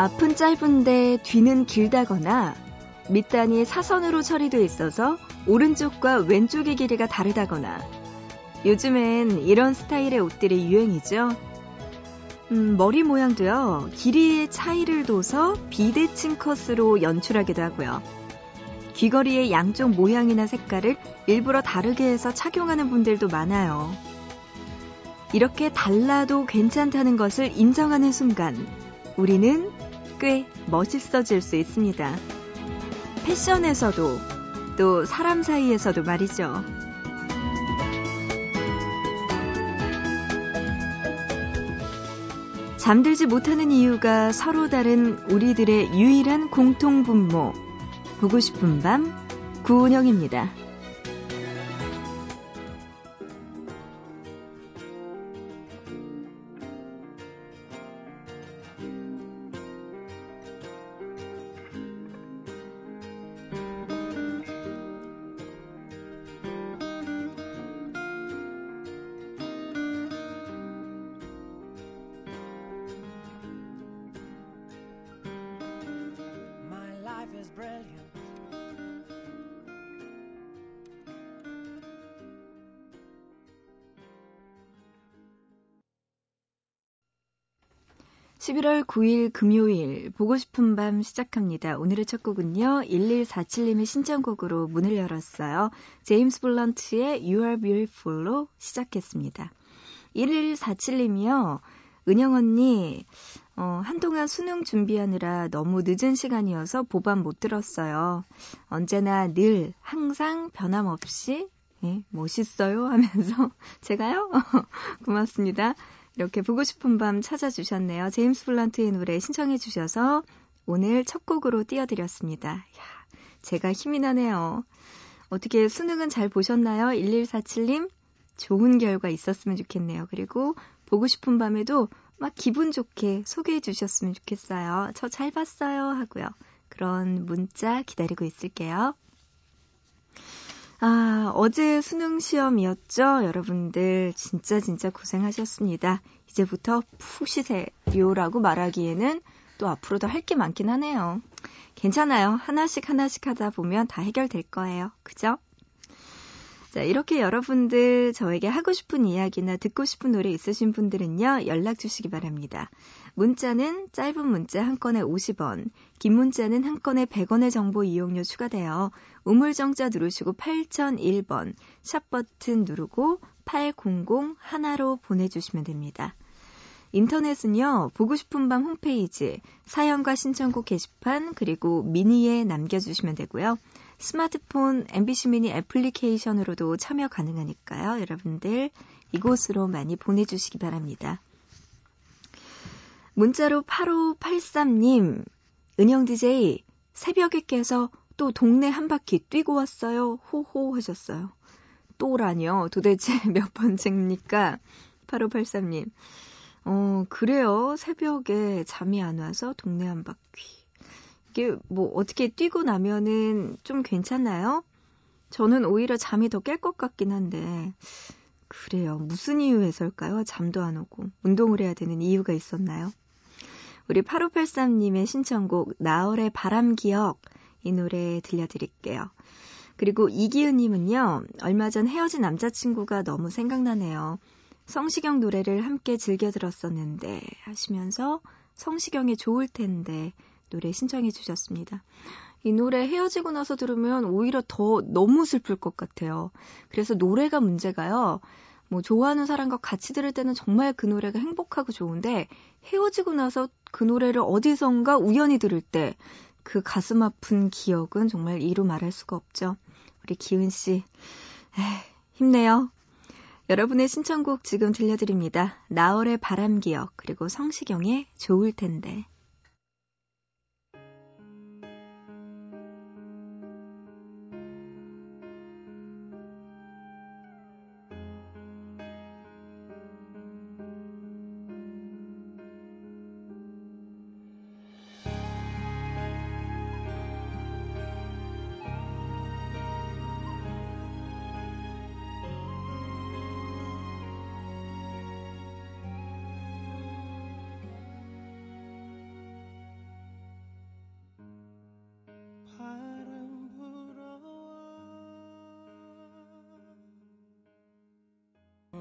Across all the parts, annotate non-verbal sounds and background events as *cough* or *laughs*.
앞은 짧은데 뒤는 길다거나 밑단이 사선으로 처리돼 있어서 오른쪽과 왼쪽의 길이가 다르다거나 요즘엔 이런 스타일의 옷들이 유행이죠. 음, 머리 모양도요, 길이의 차이를 둬서 비대칭 컷으로 연출하기도 하고요. 귀걸이의 양쪽 모양이나 색깔을 일부러 다르게 해서 착용하는 분들도 많아요. 이렇게 달라도 괜찮다는 것을 인정하는 순간, 우리는 꽤 멋있어질 수 있습니다. 패션에서도, 또 사람 사이에서도 말이죠. 잠들지 못하는 이유가 서로 다른 우리들의 유일한 공통분모. 보고 싶은 밤, 구은영입니다. 11월 9일 금요일 보고 싶은 밤 시작합니다. 오늘의 첫 곡은요. 1147님의 신청곡으로 문을 열었어요. 제임스 블런트의 You Are Beautiful로 시작했습니다. 1147님이요. 은영 언니, 어, 한동안 수능 준비하느라 너무 늦은 시간이어서 보밤 못 들었어요. 언제나 늘 항상 변함없이 예, 멋있어요 하면서 *laughs* 제가요? *laughs* 고맙습니다. 이렇게 보고 싶은 밤 찾아주셨네요. 제임스 블란트의 노래 신청해 주셔서 오늘 첫 곡으로 띄워드렸습니다. 야, 제가 힘이 나네요. 어떻게 수능은 잘 보셨나요? 1147님? 좋은 결과 있었으면 좋겠네요. 그리고 보고 싶은 밤에도 막 기분 좋게 소개해 주셨으면 좋겠어요. 저 잘 봤어요. 하고요. 그런 문자 기다리고 있을게요. 아, 어제 수능 시험이었죠? 여러분들 진짜 진짜 고생하셨습니다. 이제부터 푹 쉬세요라고 말하기에는 또 앞으로도 할 게 많긴 하네요. 괜찮아요. 하나씩 하나씩 하다 보면 다 해결될 거예요. 그죠? 자, 이렇게 여러분들 저에게 하고 싶은 이야기나 듣고 싶은 노래 있으신 분들은요, 연락 주시기 바랍니다. 문자는 짧은 문자 한 건에 50원, 긴 문자는 한 건에 100원의 정보 이용료 추가되어 우물정자 누르시고 8001번, 샵 버튼 누르고 800 하나로 보내주시면 됩니다. 인터넷은요, 보고 싶은 밤 홈페이지, 사연과 신청곡 게시판, 그리고 미니에 남겨주시면 되고요. 스마트폰 MBC 미니 애플리케이션으로도 참여 가능하니까요. 여러분들 이곳으로 많이 보내주시기 바랍니다. 문자로 8583님, 은영 DJ, 새벽에 깨서 또 동네 한 바퀴 뛰고 왔어요. 호호 하셨어요. 또라뇨. 도대체 *laughs* 몇 번째입니까? 8583님. 어, 그래요. 새벽에 잠이 안 와서 동네 한 바퀴. 이게 뭐 어떻게 뛰고 나면은 좀 괜찮나요? 저는 오히려 잠이 더 깰 것 같긴 한데, 그래요. 무슨 이유에서일까요? 잠도 안 오고. 운동을 해야 되는 이유가 있었나요? 우리 8583님의 신청곡, 나얼의 바람기억. 이 노래 들려드릴게요. 그리고 이기은님은요, 얼마 전 헤어진 남자친구가 너무 생각나네요. 성시경 노래를 함께 즐겨 들었었는데, 하시면서 성시경의 좋을 텐데, 노래 신청해 주셨습니다. 이 노래 헤어지고 나서 들으면 오히려 더 너무 슬플 것 같아요. 그래서 노래가 문제가요. 뭐 좋아하는 사람과 같이 들을 때는 정말 그 노래가 행복하고 좋은데 헤어지고 나서 그 노래를 어디선가 우연히 들을 때 그 가슴 아픈 기억은 정말 이루 말할 수가 없죠. 우리 기은 씨, 에이, 힘내요. 여러분의 신청곡 지금 들려드립니다. 나얼의 바람 기억 그리고 성시경의 좋을 텐데.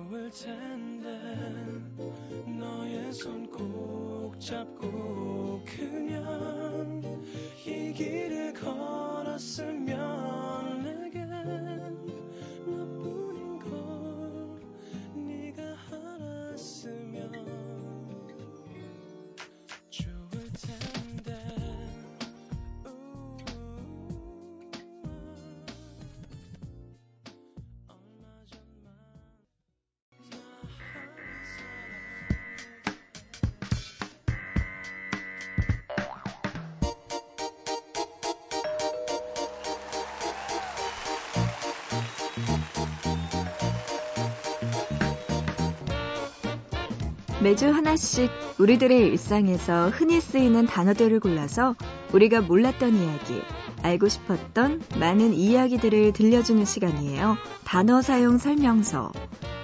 좋을 텐데 너의 손 꼭 잡고 그냥 이 길을 걸었으면 매주 하나씩 우리들의 일상에서 흔히 쓰이는 단어들을 골라서 우리가 몰랐던 이야기, 알고 싶었던 많은 이야기들을 들려주는 시간이에요. 단어 사용 설명서.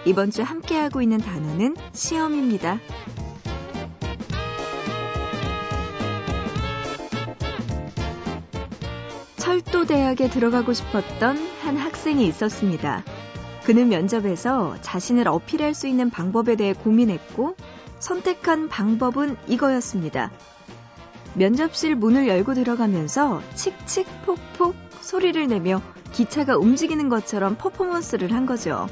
이번 주 함께하고 있는 단어는 시험입니다. 철도대학에 들어가고 싶었던 한 학생이 있었습니다. 그는 면접에서 자신을 어필할 수 있는 방법에 대해 고민했고 선택한 방법은 이거였습니다. 면접실 문을 열고 들어가면서 칙칙폭폭 소리를 내며 기차가 움직이는 것처럼 퍼포먼스를 한 거죠.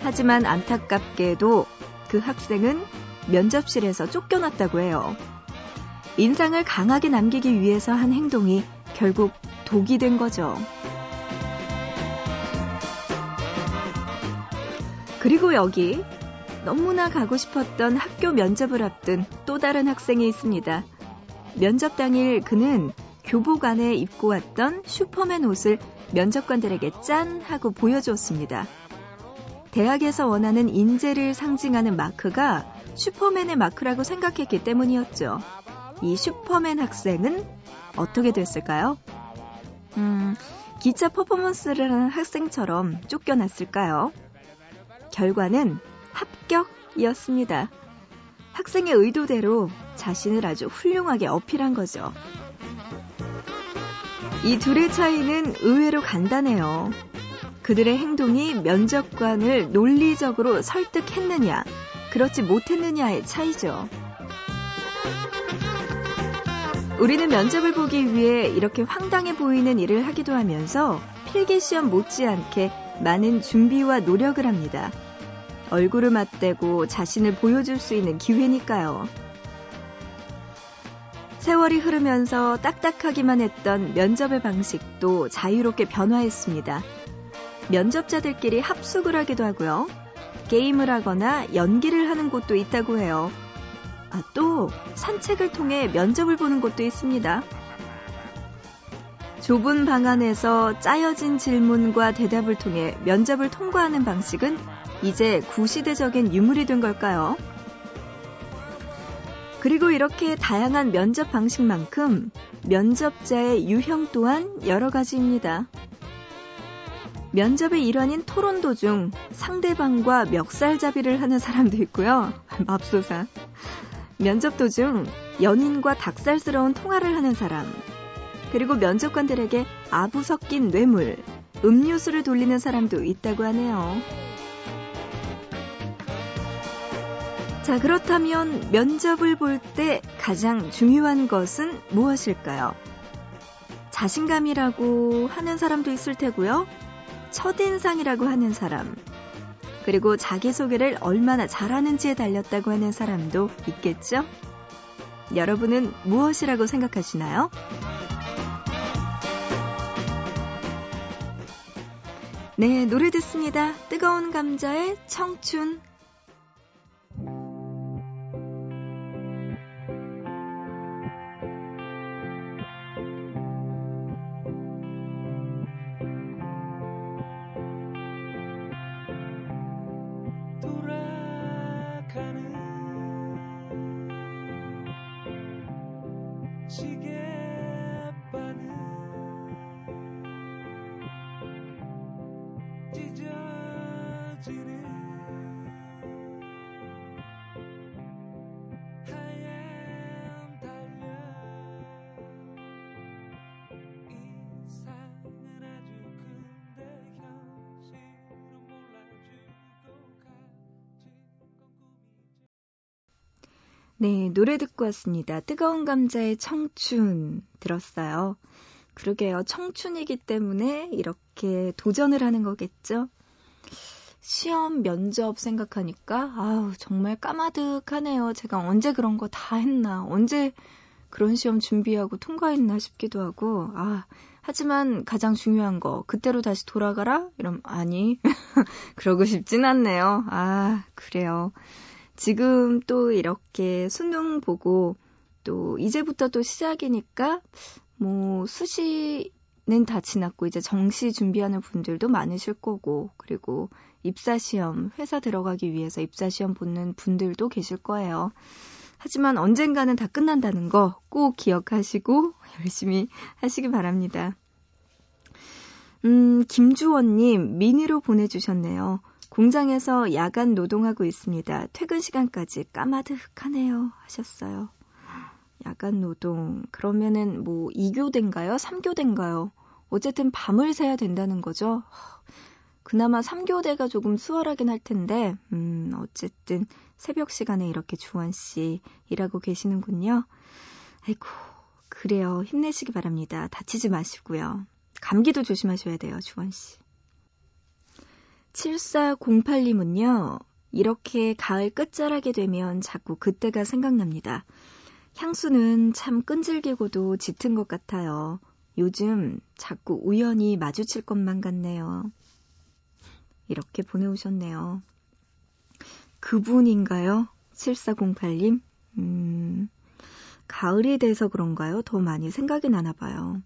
하지만 안타깝게도 그 학생은 면접실에서 쫓겨났다고 해요. 인상을 강하게 남기기 위해서 한 행동이 결국 독이 된 거죠. 그리고 여기 너무나 가고 싶었던 학교 면접을 앞둔 또 다른 학생이 있습니다. 면접 당일 그는 교복 안에 입고 왔던 슈퍼맨 옷을 면접관들에게 짠 하고 보여주었습니다. 대학에서 원하는 인재를 상징하는 마크가 슈퍼맨의 마크라고 생각했기 때문이었죠. 이 슈퍼맨 학생은 어떻게 됐을까요? 음, 기차 퍼포먼스를 하는 학생처럼 쫓겨났을까요? 결과는 합격이었습니다. 학생의 의도대로 자신을 아주 훌륭하게 어필한 거죠. 이 둘의 차이는 의외로 간단해요. 그들의 행동이 면접관을 논리적으로 설득했느냐, 그렇지 못했느냐의 차이죠. 우리는 면접을 보기 위해 이렇게 황당해 보이는 일을 하기도 하면서 필기시험 못지않게 많은 준비와 노력을 합니다. 얼굴을 맞대고 자신을 보여줄 수 있는 기회니까요. 세월이 흐르면서 딱딱하기만 했던 면접의 방식도 자유롭게 변화했습니다. 면접자들끼리 합숙을 하기도 하고요. 게임을 하거나 연기를 하는 곳도 있다고 해요. 아, 또 산책을 통해 면접을 보는 곳도 있습니다. 좁은 방 안에서 짜여진 질문과 대답을 통해 면접을 통과하는 방식은 이제 구시대적인 유물이 된 걸까요? 그리고 이렇게 다양한 면접 방식만큼 면접자의 유형 또한 여러 가지입니다. 면접의 일환인 토론 도중 상대방과 멱살잡이를 하는 사람도 있고요. *laughs* 맙소사. 면접 도중 연인과 닭살스러운 통화를 하는 사람. 그리고 면접관들에게 아부 섞인 뇌물, 음료수를 돌리는 사람도 있다고 하네요. 자, 그렇다면 면접을 볼 때 가장 중요한 것은 무엇일까요? 자신감이라고 하는 사람도 있을 테고요. 첫인상이라고 하는 사람. 그리고 자기소개를 얼마나 잘하는지에 달렸다고 하는 사람도 있겠죠? 여러분은 무엇이라고 생각하시나요? 네, 노래 듣습니다. 뜨거운 감자의 청춘. 네, 노래 듣고 왔습니다. 뜨거운 감자의 청춘 들었어요. 그러게요. 청춘이기 때문에 이렇게 도전을 하는 거겠죠? 시험, 면접 생각하니까, 아우, 정말 까마득하네요. 제가 언제 그런 거 다 했나, 언제 그런 시험 준비하고 통과했나 싶기도 하고, 아, 하지만 가장 중요한 거, 그때로 다시 돌아가라? 이러면, 아니, *laughs* 그러고 싶진 않네요. 아, 그래요. 지금 또 이렇게 수능 보고, 또 이제부터 또 시작이니까, 뭐, 수시는 다 지났고, 이제 정시 준비하는 분들도 많으실 거고, 그리고 입사 시험, 회사 들어가기 위해서 입사 시험 보는 분들도 계실 거예요. 하지만 언젠가는 다 끝난다는 거 꼭 기억하시고 *laughs* 열심히 하시기 바랍니다. 음, 김주원님, 미니로 보내주셨네요. 공장에서 야간 노동하고 있습니다. 퇴근 시간까지 까마득하네요. 하셨어요. 야간 노동. 그러면은 뭐 2교대인가요? 3교대인가요? 어쨌든 밤을 새야 된다는 거죠. 그나마 3교대가 조금 수월하긴 할 텐데, 음, 어쨌든 새벽 시간에 이렇게 주원 씨 일하고 계시는군요. 아이고, 그래요. 힘내시기 바랍니다. 다치지 마시고요. 감기도 조심하셔야 돼요, 주원 씨. 7408님은요, 이렇게 가을 끝자락이 되면 자꾸 그때가 생각납니다. 향수는 참 끈질기고도 짙은 것 같아요. 요즘 자꾸 우연히 마주칠 것만 같네요. 이렇게 보내오셨네요. 그분인가요? 7408님? 음, 가을이 돼서 그런가요? 더 많이 생각이 나나 봐요.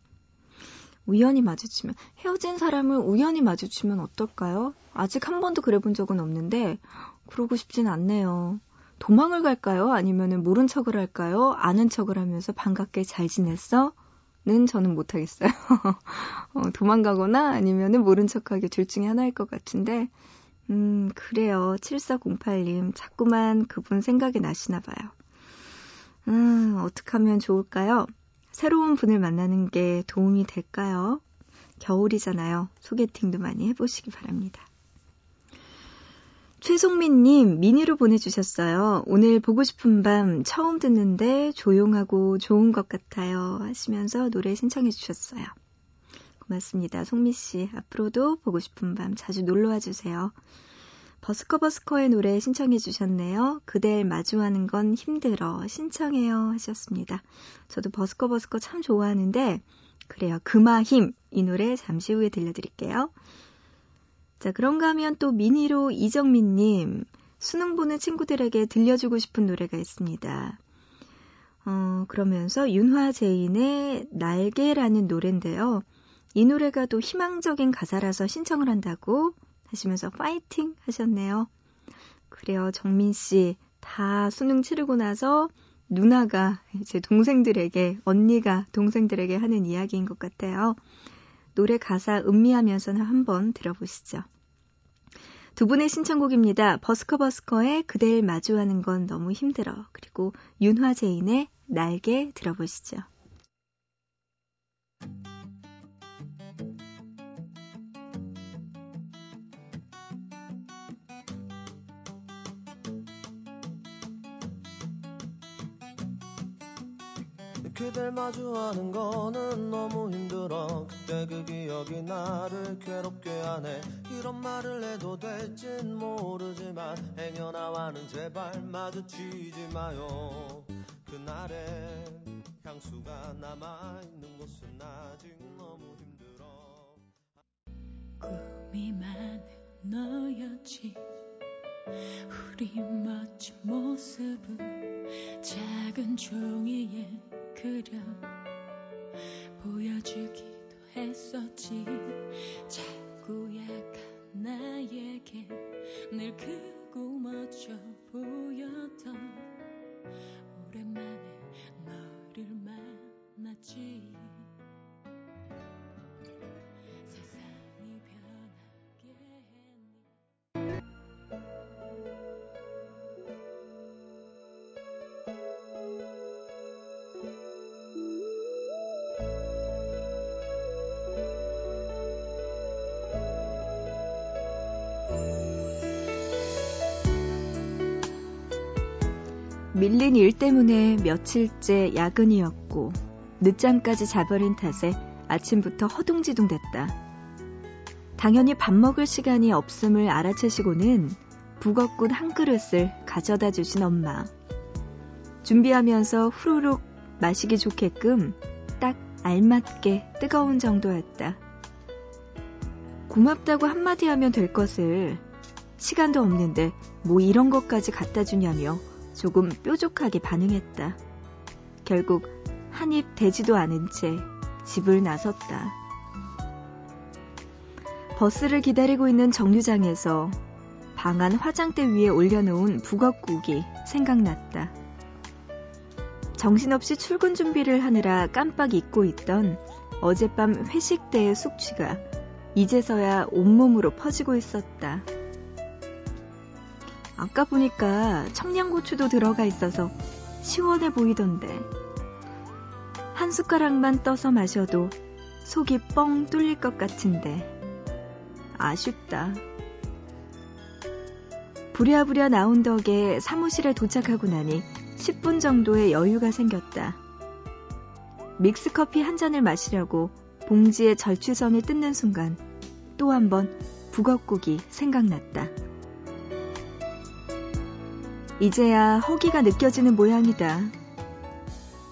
우연히 마주치면, 헤어진 사람을 우연히 마주치면 어떨까요? 아직 한 번도 그래 본 적은 없는데, 그러고 싶진 않네요. 도망을 갈까요? 아니면 모른 척을 할까요? 아는 척을 하면서 반갑게 잘 지냈어? 는 저는 못하겠어요. *laughs* 어, 도망가거나 아니면은 모른 척하기 둘 중에 하나일 것 같은데, 음, 그래요. 7408님. 자꾸만 그분 생각이 나시나 봐요. 음, 어떻게 하면 좋을까요? 새로운 분을 만나는 게 도움이 될까요? 겨울이잖아요. 소개팅도 많이 해보시기 바랍니다. 최송민님, 미니로 보내주셨어요. 오늘 보고 싶은 밤 처음 듣는데 조용하고 좋은 것 같아요. 하시면서 노래 신청해 주셨어요. 고맙습니다. 송미 씨. 앞으로도 보고 싶은 밤 자주 놀러와 주세요. 버스커버스커의 노래 신청해 주셨네요. 그댈 마주하는 건 힘들어. 신청해요. 하셨습니다. 저도 버스커버스커 참 좋아하는데, 그래요. 금화힘. 이 노래 잠시 후에 들려드릴게요. 자, 그런가 하면 또 미니로 이정민님, 수능 보는 친구들에게 들려주고 싶은 노래가 있습니다. 어, 그러면서 윤화 제인의 날개라는 노래인데요. 이 노래가 또 희망적인 가사라서 신청을 한다고 하시면서 파이팅 하셨네요. 그래요, 정민 씨. 다 수능 치르고 나서 누나가 이제 동생들에게, 언니가 동생들에게 하는 이야기인 것 같아요. 노래 가사 음미하면서 한번 들어보시죠. 두 분의 신청곡입니다. 버스커버스커의 그댈 마주하는 건 너무 힘들어. 그리고 윤화제인의 날개 들어보시죠. 그댈 마주하는 거는 너무 힘들어. 그때 그 기억이 나를 괴롭게 하네. 이런 말을 해도 될진 모르지만 행여나와는 제발 마주치지 마요. 그날의 향수가 남아있는 곳은 아직 너무 힘들어. 꿈이 많은 너였지 우리 멋진 모습을 작은 종이에 그려 보여주기도 했었지. 자꾸 약한 나에게 늘 크고 멋져 보였던 오랜만에 너를 만났지 밀린 일 때문에 며칠째 야근이었고 늦잠까지 자버린 탓에 아침부터 허둥지둥 됐다. 당연히 밥 먹을 시간이 없음을 알아채시고는 북엇국 한 그릇을 가져다 주신 엄마. 준비하면서 후루룩 마시기 좋게끔 딱 알맞게 뜨거운 정도였다. 고맙다고 한마디 하면 될 것을 시간도 없는데 뭐 이런 것까지 갖다 주냐며 조금 뾰족하게 반응했다. 결국 한입 되지도 않은 채 집을 나섰다. 버스를 기다리고 있는 정류장에서 방안 화장대 위에 올려놓은 북엇국이 생각났다. 정신없이 출근 준비를 하느라 깜빡 잊고 있던 어젯밤 회식 때의 숙취가 이제서야 온몸으로 퍼지고 있었다. 아까 보니까 청양고추도 들어가 있어서 시원해 보이던데. 한 숟가락만 떠서 마셔도 속이 뻥 뚫릴 것 같은데. 아쉽다. 부랴부랴 나온 덕에 사무실에 도착하고 나니 10분 정도의 여유가 생겼다. 믹스커피 한 잔을 마시려고 봉지에 절취선을 뜯는 순간 또 한 번 북엇국이 생각났다. 이제야 허기가 느껴지는 모양이다.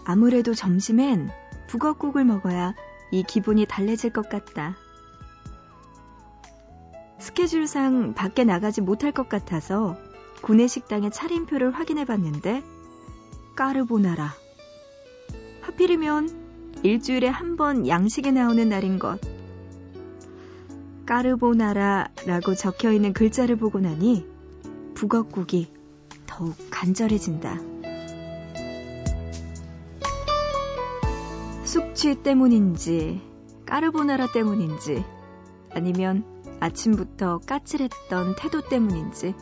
아무래도 점심엔 북엇국을 먹어야 이 기분이 달래질 것 같다. 스케줄상 밖에 나가지 못할 것 같아서 구내 식당의 차림표를 확인해 봤는데 까르보나라. 하필이면 일주일에 한 번 양식이 나오는 날인 것. 까르보나라라고 적혀 있는 글자를 보고 나니 북엇국이 더욱 간절해진다. 숙취 때문인지, 까르보나라 때문인지, 아니면 아침부터 까칠했던 태도 때문인지,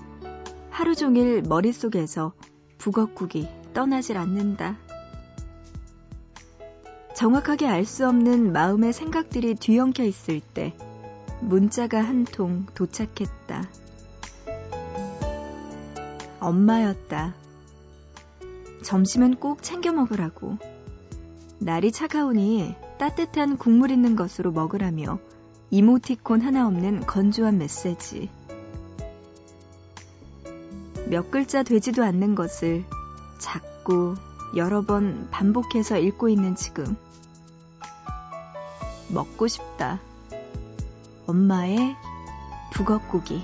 하루 종일 머릿속에서 북엇국이 떠나질 않는다. 정확하게 알 수 없는 마음의 생각들이 뒤엉켜 있을 때, 문자가 한 통 도착했다. 엄마였다. 점심은 꼭 챙겨 먹으라고. 날이 차가우니 따뜻한 국물 있는 것으로 먹으라며 이모티콘 하나 없는 건조한 메시지. 몇 글자 되지도 않는 것을 자꾸 여러 번 반복해서 읽고 있는 지금. 먹고 싶다. 엄마의 북엇국이.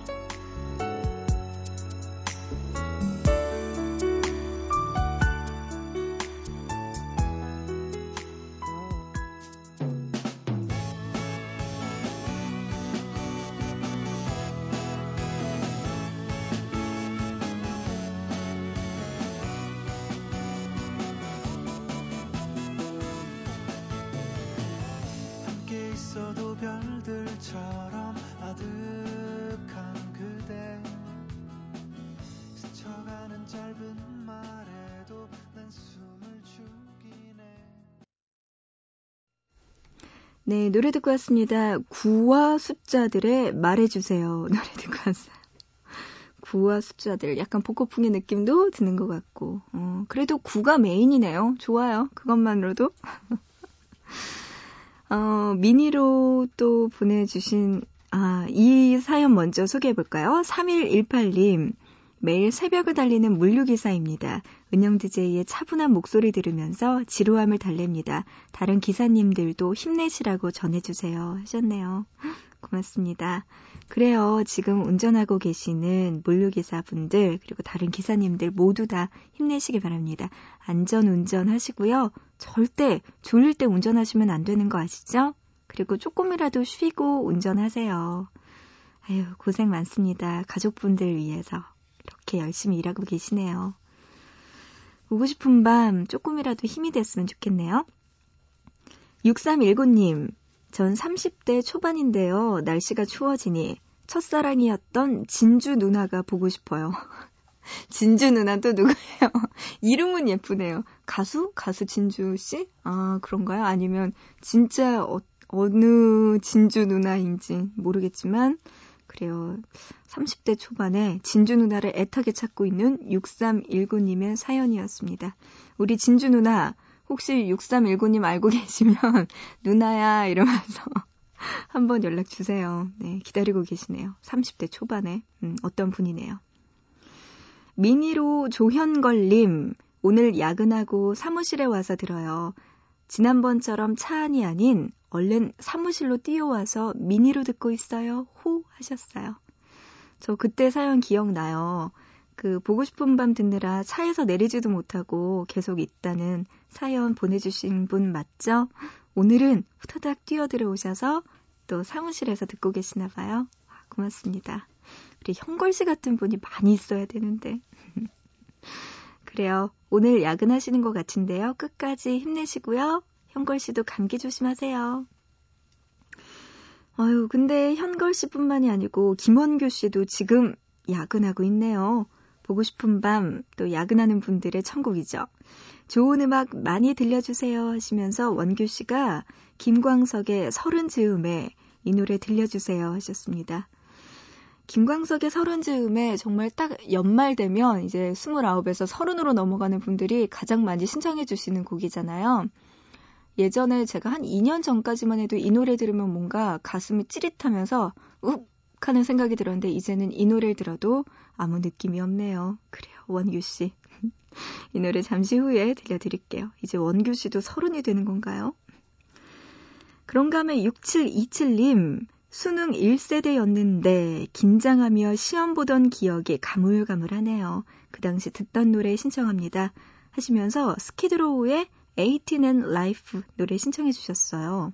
네, 노래 듣고 왔습니다. 구와 숫자들의 말해주세요. *laughs* 노래 듣고 왔어요. 구와 숫자들. 약간 복고풍의 느낌도 드는 것 같고. 어, 그래도 구가 메인이네요. 좋아요. 그것만으로도. *laughs* 어, 미니로 또 보내주신, 아, 이 사연 먼저 소개해볼까요? 3118님. 매일 새벽을 달리는 물류기사입니다. 은영 DJ의 차분한 목소리 들으면서 지루함을 달랩니다. 다른 기사님들도 힘내시라고 전해주세요. 하셨네요. 고맙습니다. 그래요. 지금 운전하고 계시는 물류기사분들, 그리고 다른 기사님들 모두 다 힘내시기 바랍니다. 안전 운전 하시고요. 절대 졸릴 때 운전하시면 안 되는 거 아시죠? 그리고 조금이라도 쉬고 운전하세요. 아유, 고생 많습니다. 가족분들 위해서. 이렇게 열심히 일하고 계시네요. 오고 싶은 밤 조금이라도 힘이 됐으면 좋겠네요. 6319님, 전 30대 초반인데요. 날씨가 추워지니 첫사랑이었던 진주 누나가 보고 싶어요. *laughs* 진주 누나 또 누구예요? *laughs* 이름은 예쁘네요. 가수? 가수 진주 씨? 아, 그런가요? 아니면 진짜 어, 어느 진주 누나인지 모르겠지만 그래요. 30대 초반에 진주 누나를 애타게 찾고 있는 6319님의 사연이었습니다. 우리 진주 누나, 혹시 6319님 알고 *laughs* 계시면 누나야 이러면서 *laughs* 한번 연락 주세요. 네, 기다리고 계시네요. 30대 초반에 음, 어떤 분이네요. 미니로 조현걸님, 오늘 야근하고 사무실에 와서 들어요. 지난번처럼 차 안이 아닌 얼른 사무실로 뛰어와서 미니로 듣고 있어요. 호 하셨어요. 저 그때 사연 기억나요. 그 보고 싶은 밤 듣느라 차에서 내리지도 못하고 계속 있다는 사연 보내주신 분 맞죠? 오늘은 후다닥 뛰어들어오셔서 또 사무실에서 듣고 계시나 봐요. 아, 고맙습니다. 우리 형걸 씨 같은 분이 많이 있어야 되는데. 그래요. 오늘 야근하시는 것 같은데요. 끝까지 힘내시고요. 현걸 씨도 감기 조심하세요. 아유, 근데 현걸 씨뿐만이 아니고 김원규 씨도 지금 야근하고 있네요. 보고 싶은 밤, 또 야근하는 분들의 천국이죠. 좋은 음악 많이 들려주세요 하시면서 원규 씨가 김광석의 서른 즈음에 이 노래 들려주세요 하셨습니다. 김광석의 서른 즈음에 정말 딱 연말 되면 이제 29에서 서른으로 넘어가는 분들이 가장 많이 신청해 주시는 곡이잖아요. 예전에 제가 한 2년 전까지만 해도 이 노래 들으면 뭔가 가슴이 찌릿하면서 욱 하는 생각이 들었는데 이제는 이 노래를 들어도 아무 느낌이 없네요. 그래요, 원규 씨. *laughs* 이 노래 잠시 후에 들려드릴게요. 이제 원규 씨도 서른이 되는 건가요? 그런가 하면 6727님, 수능 1세대였는데 긴장하며 시험 보던 기억이 가물가물하네요. 그 당시 듣던 노래 신청합니다. 하시면서 스키드로우의 18 and Life 노래 신청해 주셨어요.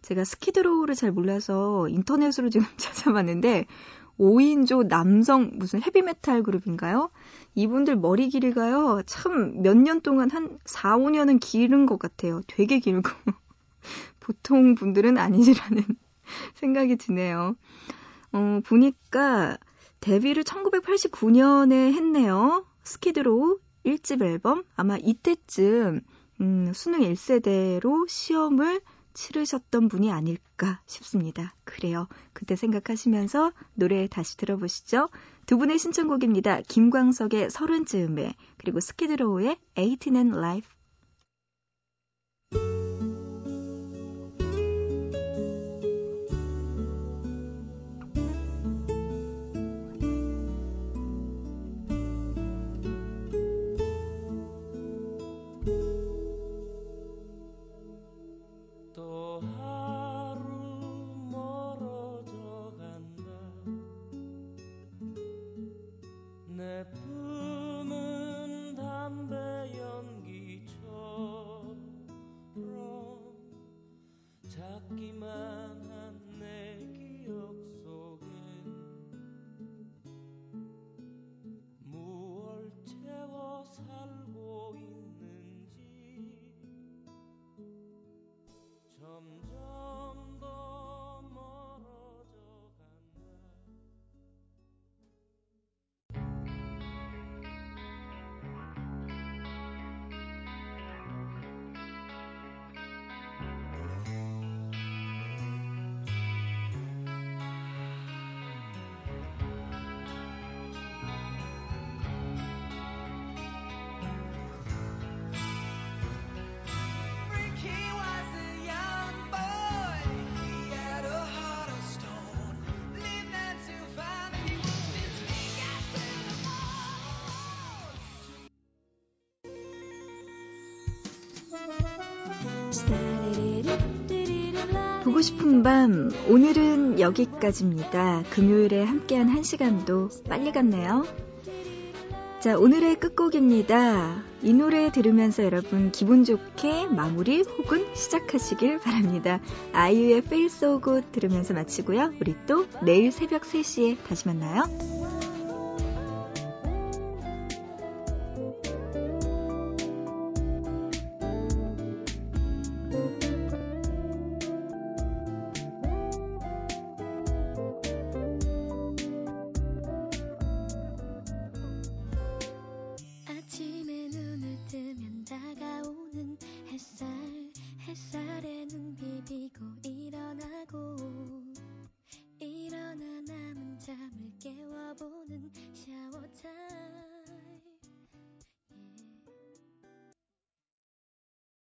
제가 스키드로우를 잘 몰라서 인터넷으로 지금 *laughs* 찾아봤는데 5인조 남성 무슨 헤비메탈 그룹인가요? 이분들 머리 길이가요. 참 몇 년 동안 한 4, 5년은 기른 것 같아요. 되게 길고. *laughs* 보통 분들은 아니지라는 *laughs* 생각이 드네요. 어, 보니까 데뷔를 1989년에 했네요. 스키드로우 1집 앨범 아마 이때쯤 음, 수능 1세대로 시험을 치르셨던 분이 아닐까 싶습니다. 그래요. 그때 생각하시면서 노래 다시 들어보시죠. 두 분의 신청곡입니다. 김광석의 서른즈음에 그리고 스키드로우의 18 and Life 또 보고 싶은 밤 오늘은 여기까지입니다. 금요일에 함께한 한 시간도 빨리 갔네요. 자, 오늘의 끝곡입니다. 이 노래 들으면서 여러분 기분 좋게 마무리 혹은 시작하시길 바랍니다. 아이유의 Feel So Good 들으면서 마치고요. 우리 또 내일 새벽 3시에 다시 만나요.